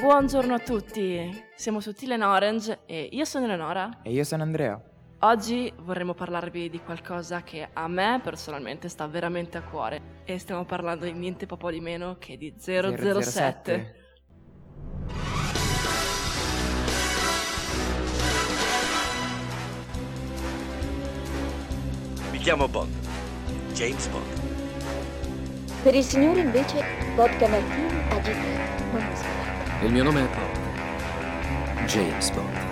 Buongiorno a tutti, siamo su Tilen Orange e io sono Eleonora. E io sono Andrea. Oggi vorremmo parlarvi di qualcosa che a me personalmente sta veramente a cuore e stiamo parlando di niente po' di meno che di 007. 007. Chiamo Bond. James Bond. Per il signore invece vodka martini agitato, ma non Il mio nome è Bond. James Bond.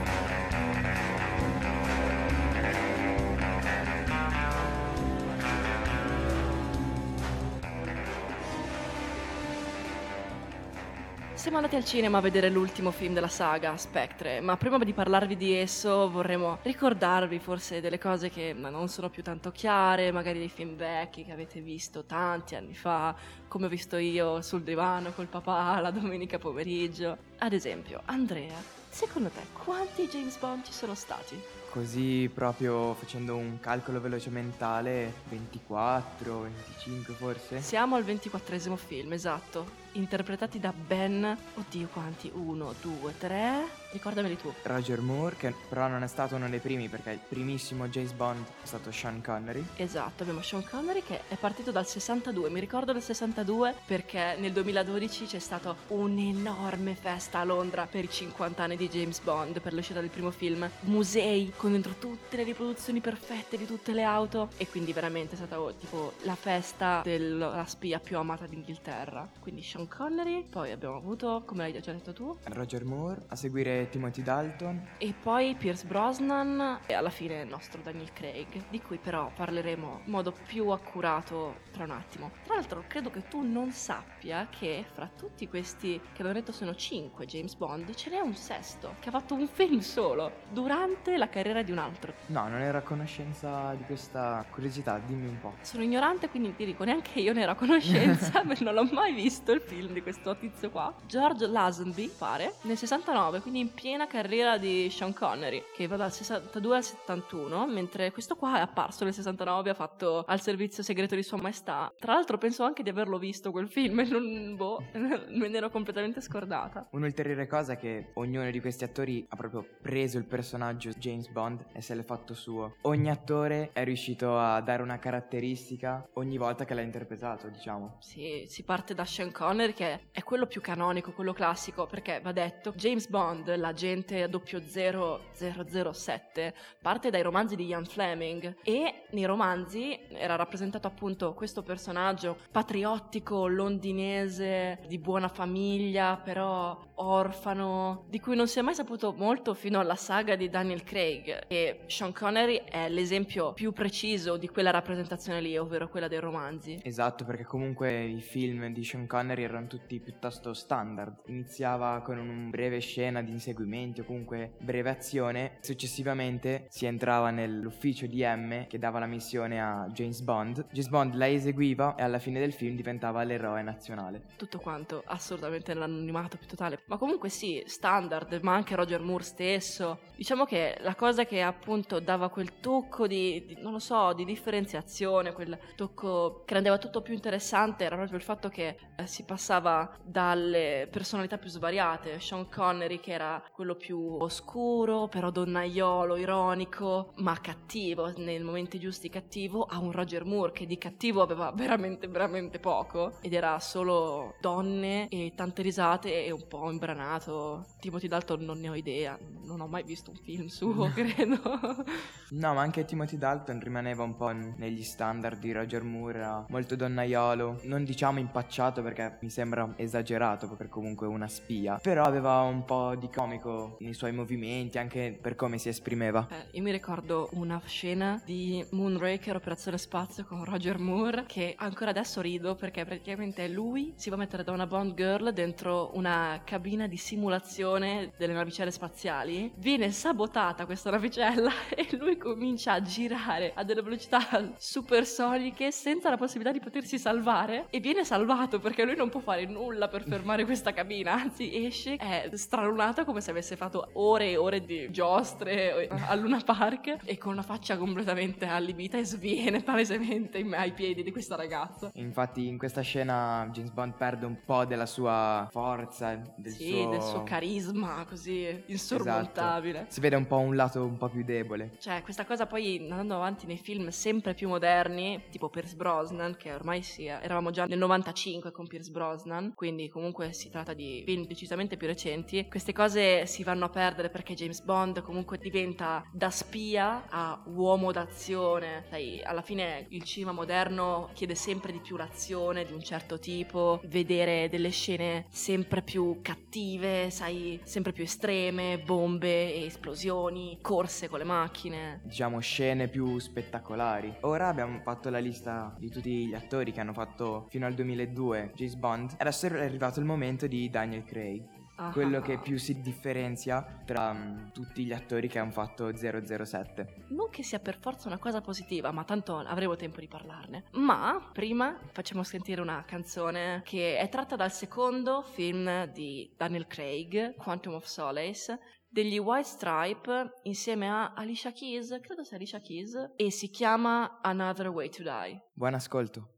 Siamo andati al cinema a vedere l'ultimo film della saga, Spectre, ma prima di parlarvi di esso vorremmo ricordarvi forse delle cose che non sono più tanto chiare, magari dei film vecchi che avete visto tanti anni fa, come ho visto io sul divano col papà la domenica pomeriggio. Ad esempio, Andrea, secondo te quanti James Bond ci sono stati? Così proprio facendo un calcolo veloce mentale, 24, 25 forse? Siamo al ventiquattresimo film, esatto. Interpretati da Ben. Oddio, quanti? Uno, due, tre. Ricordameli tu. Roger Moore, che però non è stato uno dei primi perché il primissimo James Bond è stato Sean Connery. Esatto, abbiamo Sean Connery che è partito dal 62. Mi ricordo del 62 perché nel 2012 c'è stata un'enorme festa a Londra per i 50 anni di James Bond, per l'uscita del primo film. Musei con dentro tutte le riproduzioni perfette di tutte le auto. E quindi veramente è stata oh, tipo la festa della spia più amata d'Inghilterra. Quindi Sean Connery, poi abbiamo avuto, come l'hai già detto tu, Roger Moore, a seguire Timothy Dalton. E poi Pierce Brosnan e alla fine il nostro Daniel Craig, di cui però parleremo in modo più accurato tra un attimo. Tra l'altro credo che tu non sappia che fra tutti questi che abbiamo detto sono 5 James Bond, ce n'è un sesto che ha fatto un film solo durante la carriera di un altro. No, non ero a conoscenza di questa curiosità, dimmi un po'. Sono ignorante quindi ti dico neanche io ne ero a conoscenza perché non l'ho mai visto il film di questo tizio qua. George Lazenby pare nel 69, quindi in piena carriera di Sean Connery, che va dal 62 al 71, mentre questo qua è apparso nel 69, ha fatto al servizio segreto di Sua Maestà. Tra l'altro penso anche di averlo visto quel film, e non, boh, me ne ero completamente scordata. Un'ulteriore cosa è che ognuno di questi attori ha proprio preso il personaggio James Bond e se l'è fatto suo. Ogni attore è riuscito a dare una caratteristica ogni volta che l'ha interpretato, diciamo. Sì, si parte da Sean Connery che è quello più canonico, quello classico, perché va detto, James Bond, l'agente 007, parte dai romanzi di Ian Fleming e nei romanzi era rappresentato appunto questo personaggio patriottico, londinese, di buona famiglia, però orfano, di cui non si è mai saputo molto fino alla saga di Daniel Craig e Sean Connery è l'esempio più preciso di quella rappresentazione lì, ovvero quella dei romanzi. Esatto, perché comunque i film di Sean Connery erano tutti piuttosto standard. Iniziava con una breve scena di inseguimenti o comunque breve azione, successivamente si entrava nell'ufficio di M che dava la missione a James Bond. James Bond la eseguiva e alla fine del film diventava l'eroe nazionale. Tutto quanto assolutamente nell'anonimato più totale. Ma comunque sì, standard, ma anche Roger Moore stesso. Diciamo che la cosa che appunto dava quel tocco di, di non lo so, di differenziazione, quel tocco che rendeva tutto più interessante era proprio il fatto che eh, si passava dalle personalità più svariate. Sean Connery che era quello più oscuro, però donnaiolo, ironico, ma cattivo, nei momenti giusti cattivo, a un Roger Moore che di cattivo aveva veramente, veramente poco ed era solo donne e tante risate e un po' imbranato. Timothy Dalton non ne ho idea, non ho mai visto un film suo, credo. No, ma anche Timothy Dalton rimaneva un po' negli standard di Roger Moore, era molto donnaiolo, non diciamo impacciato perché mi sembra esagerato per comunque una spia, però aveva un po' di comico nei suoi movimenti, anche per come si esprimeva. Eh, io mi ricordo una scena di Moonraker Operazione Spazio con Roger Moore che ancora adesso rido perché praticamente lui si va a mettere da una Bond Girl dentro una cabina di simulazione delle navicelle spaziali. Viene sabotata questa navicella e lui comincia a girare a delle velocità supersoniche senza la possibilità di potersi salvare e viene salvato perché lui non può fare nulla per fermare questa cabina, anzi esce, è stralunata come se avesse fatto ore e ore di giostre a Luna Park e con una faccia completamente allibita e sviene palesemente ai piedi di questa ragazza. Infatti in questa scena James Bond perde un po' della sua forza, del sì, suo... del suo carisma così insormontabile. Esatto. Si vede un po' un lato un po' più debole. Cioè, questa cosa poi andando avanti nei film sempre più moderni, tipo Pierce Brosnan, che ormai sì, eravamo già nel 95 con Pierce Brosnan, quindi comunque si tratta di film decisamente più recenti. Queste cose si vanno a perdere perché James Bond comunque diventa da spia a uomo d'azione. Sai, alla fine il cinema moderno chiede sempre di più l'azione di un certo tipo, vedere delle scene sempre più cattive, sai, sempre più estreme, bombe e esplosioni, corse con le macchine. Diciamo scene più spettacolari. Ora abbiamo fatto la lista di tutti gli attori che hanno fatto fino al 2002 James Bond. Adesso è arrivato il momento di Daniel Craig. Ah. Quello che più si differenzia tra mm, tutti gli attori che hanno fatto 007. Non che sia per forza una cosa positiva, ma tanto avremo tempo di parlarne. Ma prima facciamo sentire una canzone che è tratta dal secondo film di Daniel Craig, Quantum of Solace, degli White Stripe insieme a Alicia Keys, credo sia Alicia Keys, e si chiama Another Way to Die. Buon ascolto.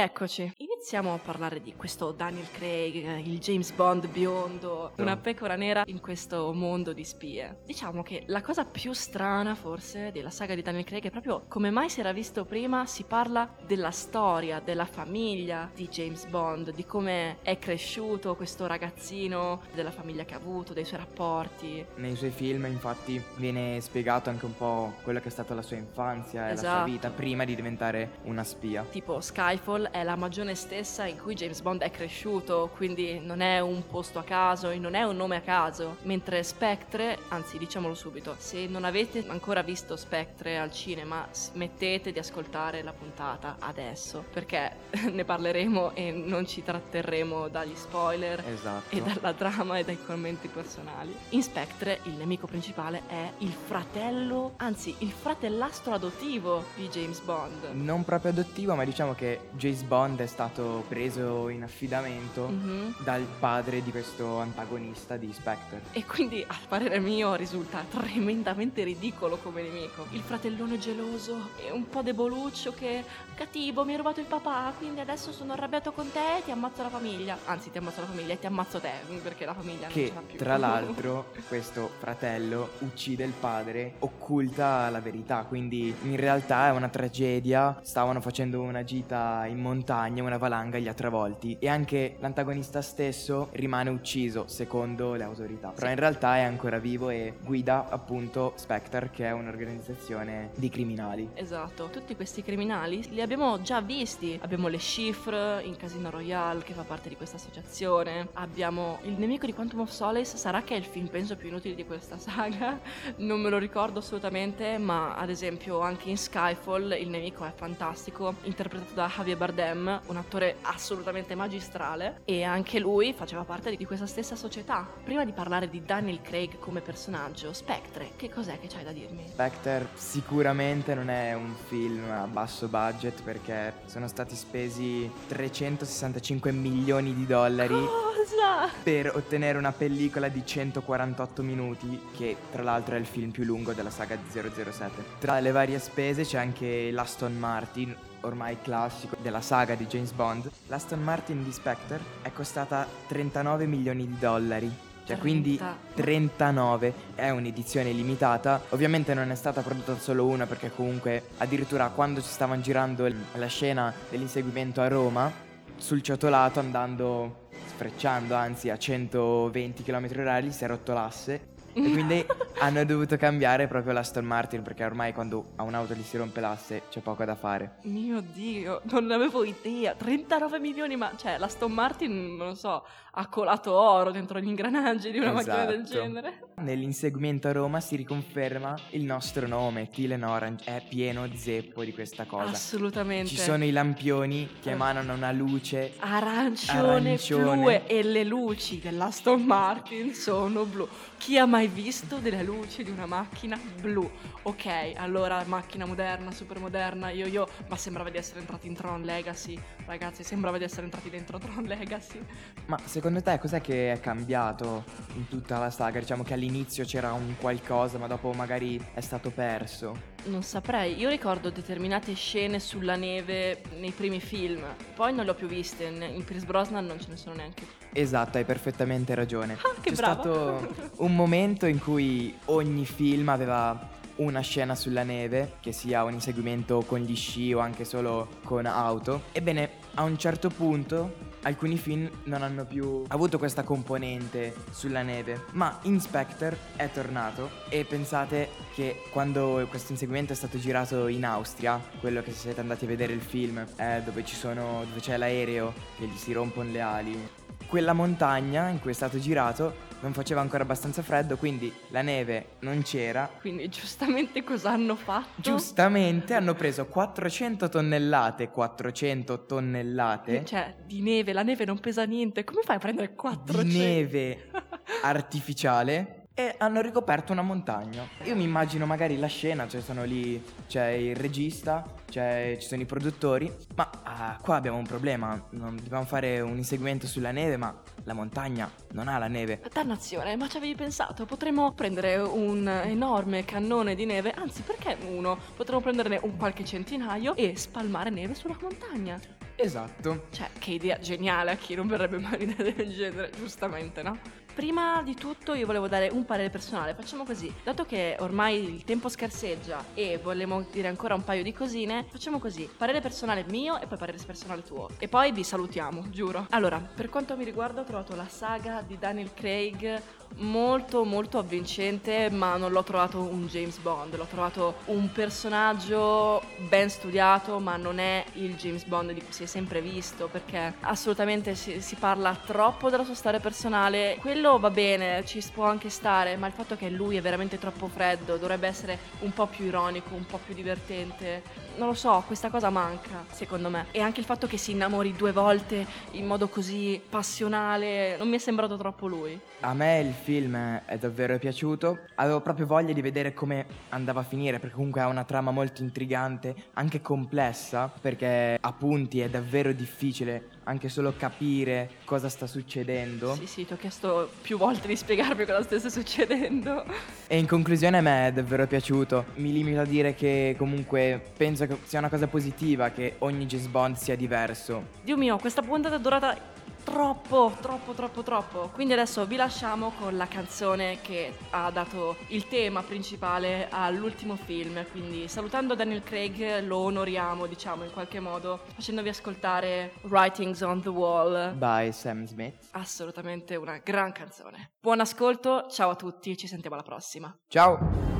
Rieccoci. Iniziamo a parlare di questo Daniel Craig, il James Bond biondo, una pecora nera in questo mondo di spie. Diciamo che la cosa più strana forse della saga di Daniel Craig è proprio come mai si era visto prima, si parla della storia, della famiglia di James Bond, di come è cresciuto questo ragazzino, della famiglia che ha avuto, dei suoi rapporti. Nei suoi film, infatti, viene spiegato anche un po' quello che è stata la sua infanzia e la sua Esatto. vita prima di diventare una spia. Tipo Skyfall è la magione stessa in cui James Bond è cresciuto, quindi non è un posto a caso, non è un nome a caso. Mentre Spectre, anzi diciamolo subito, se non avete ancora visto Spectre al cinema, smettete di ascoltare la puntata adesso, perché ne parleremo e non ci tratterremo dagli spoiler Esatto. e dalla trama e dai commenti personali. In Spectre il nemico principale è il fratello, anzi il fratellastro adottivo di James Bond. Non proprio adottivo, ma diciamo che James Bond è stato preso in affidamento Mhm. dal padre di questo antagonista di Spectre. E quindi, al parere mio, risulta tremendamente ridicolo come nemico. Il fratellone geloso e un po' deboluccio che cattivo, mi hai rubato il papà, quindi adesso sono arrabbiato con te e ti ammazzo la famiglia. Anzi, ti ammazzo la famiglia e ti ammazzo te, perché la famiglia non Che ce l'ha più. tra l'altro questo fratello uccide il padre, occulta la verità, quindi in realtà è una tragedia. Stavano facendo una gita in montagna, una valanga li ha travolti e anche l'antagonista stesso rimane ucciso secondo le autorità. Però in realtà è ancora vivo e guida appunto Spectre che è un'organizzazione di criminali. Esatto, tutti questi criminali li abbiamo già visti. Abbiamo le Chiffre in Casino Royale che fa parte di questa associazione. Abbiamo il nemico di Quantum of Solace, sarà che è il film penso più inutile di questa saga. Non me lo ricordo assolutamente, ma ad esempio anche in Skyfall il nemico è fantastico, interpretato da Javier Bardem, un attore assolutamente magistrale e anche lui faceva parte di questa stessa società. Prima di parlare di Daniel Craig come personaggio, Spectre, che cos'è che c'hai da dirmi? Spectre sicuramente non è un film a basso budget perché sono stati spesi 365 milioni di dollari Cosa? per ottenere una pellicola di 148 minuti che tra l'altro è il film più lungo della saga di 007. Tra le varie spese c'è anche l'Aston Martin ormai classico della saga di James Bond. L'Aston Martin di Spectre è costata 39 milioni di dollari. Cioè, quindi 30. 39 è un'edizione limitata. Ovviamente non è stata prodotta solo una perché comunque addirittura quando ci stavano girando la scena dell'inseguimento a Roma, sul ciotolato andando sfrecciando anzi a 120 km orari si è rotto l'asse e quindi hanno dovuto cambiare proprio l'Aston Martin perché ormai quando a un'auto gli si rompe l'asse c'è poco da fare. Mio dio, non avevo idea. 39 milioni, ma cioè la Aston Martin, non lo so, ha colato oro dentro gli ingranaggi di una macchina del Esatto. genere. Nell'inseguimento a Roma si riconferma il nostro nome, Tilen Orange, è pieno zeppo di questa cosa. Assolutamente. Ci sono i lampioni che emanano una luce Arancione, Arancione. blu e le luci dell'Aston Martin sono blu. Chi ha mai visto delle luci di una macchina blu? Ok, allora macchina moderna, super moderna, io io, ma sembrava di essere entrati in Tron Legacy. Ragazzi, sembrava di essere entrati dentro Tron Legacy. Ma secondo te cos'è che è cambiato in tutta la saga? Diciamo che all'inizio c'era un qualcosa, ma dopo magari è stato perso. Non saprei, io ricordo determinate scene sulla neve nei primi film, poi non le ho più viste, in Pierce Brosnan non ce ne sono neanche. Esatto, hai perfettamente ragione. Ah, che C'è brava. stato un momento in cui ogni film aveva una scena sulla neve, che sia un inseguimento con gli sci o anche solo con auto. Ebbene, a un certo punto alcuni film non hanno più avuto questa componente sulla neve, ma Inspector è tornato e pensate che quando questo inseguimento è stato girato in Austria, quello che se siete andati a vedere il film, è dove sono dove c'è l'aereo che gli si rompono le ali. Quella montagna in cui è stato girato non faceva ancora abbastanza freddo, quindi la neve non c'era. Quindi giustamente cosa hanno fatto? Giustamente hanno preso 400 tonnellate, 400 tonnellate Cioè, di neve, la neve non pesa niente, come fai a prendere 400? di neve artificiale e hanno ricoperto una montagna. Io mi immagino magari la scena, cioè sono lì, c'è il regista, c'è- ci sono i produttori, ma ah, qua abbiamo un problema, non- dobbiamo fare un inseguimento sulla neve, ma la montagna non ha la neve. Dannazione, ma ci avevi pensato? Potremmo prendere un enorme cannone di neve, anzi perché uno? Potremmo prenderne un qualche centinaio e spalmare neve sulla montagna. Esatto. Cioè, che idea geniale, a chi non verrebbe mai un'idea del genere, giustamente, no? Prima di tutto io volevo dare un parere personale, facciamo così, dato che ormai il tempo scarseggia e vogliamo dire ancora un paio di cosine, facciamo così, parere personale mio e poi parere personale tuo. E poi vi salutiamo, giuro. Allora, per quanto mi riguarda ho trovato la saga di Daniel Craig molto molto avvincente, ma non l'ho trovato un James Bond, l'ho trovato un personaggio ben studiato, ma non è il James Bond di cui si è sempre visto, perché assolutamente si, si parla troppo della sua storia personale. Quello va bene, ci può anche stare, ma il fatto che lui è veramente troppo freddo, dovrebbe essere un po' più ironico, un po' più divertente. Non lo so, questa cosa manca, secondo me. E anche il fatto che si innamori due volte in modo così passionale, non mi è sembrato troppo lui. A me il film è davvero piaciuto. Avevo proprio voglia di vedere come andava a finire, perché comunque ha una trama molto intrigante, anche complessa, perché a punti è davvero difficile anche solo capire cosa sta succedendo. Sì, sì, ti ho chiesto più volte di spiegarmi cosa stesse succedendo. E in conclusione a me è davvero piaciuto. Mi limito a dire che comunque penso che sia una cosa positiva che ogni James Bond sia diverso. Dio mio, questa puntata è durata troppo, troppo, troppo, troppo. Quindi adesso vi lasciamo con la canzone che ha dato il tema principale all'ultimo film. Quindi salutando Daniel Craig lo onoriamo, diciamo, in qualche modo, facendovi ascoltare Writings on the Wall. By Sam Smith. Assolutamente una gran canzone. Buon ascolto, ciao a tutti, ci sentiamo alla prossima. Ciao!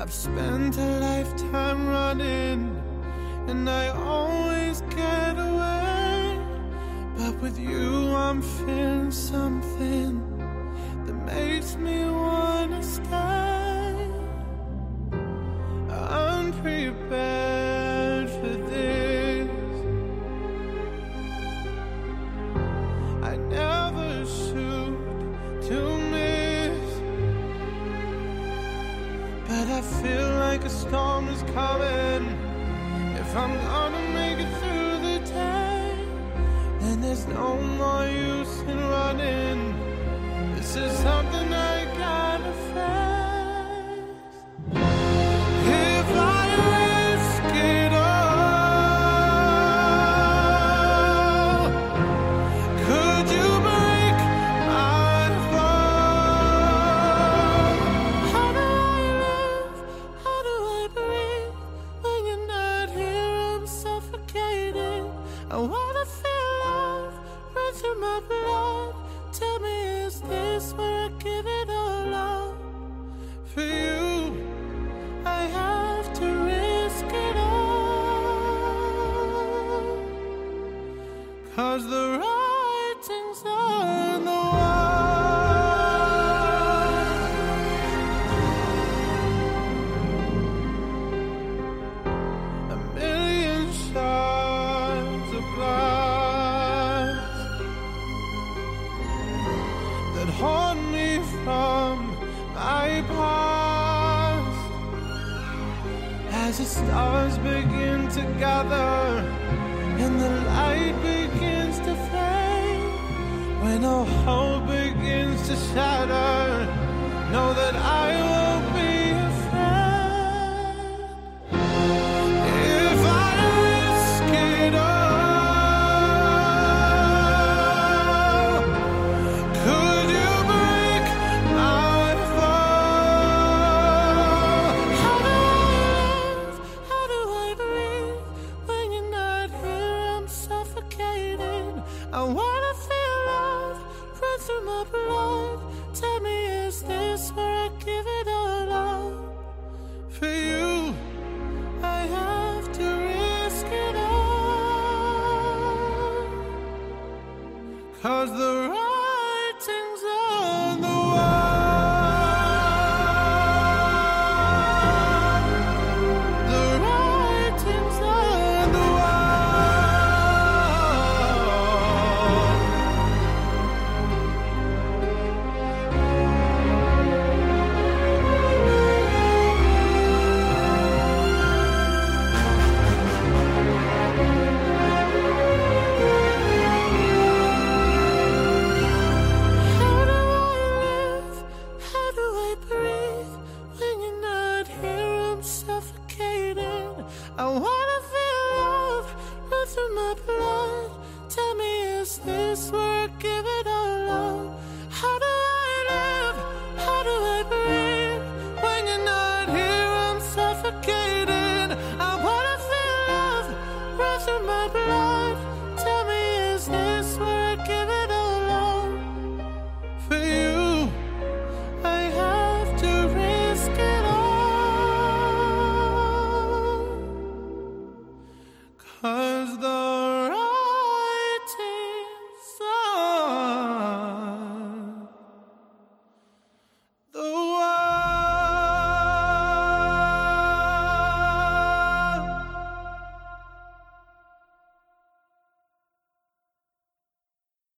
I've spent a lifetime running, and I always get away. But with you, I'm feeling something that makes me wanna stay like a storm is coming. If I'm gonna make it through the day, then there's no more use in running. This is something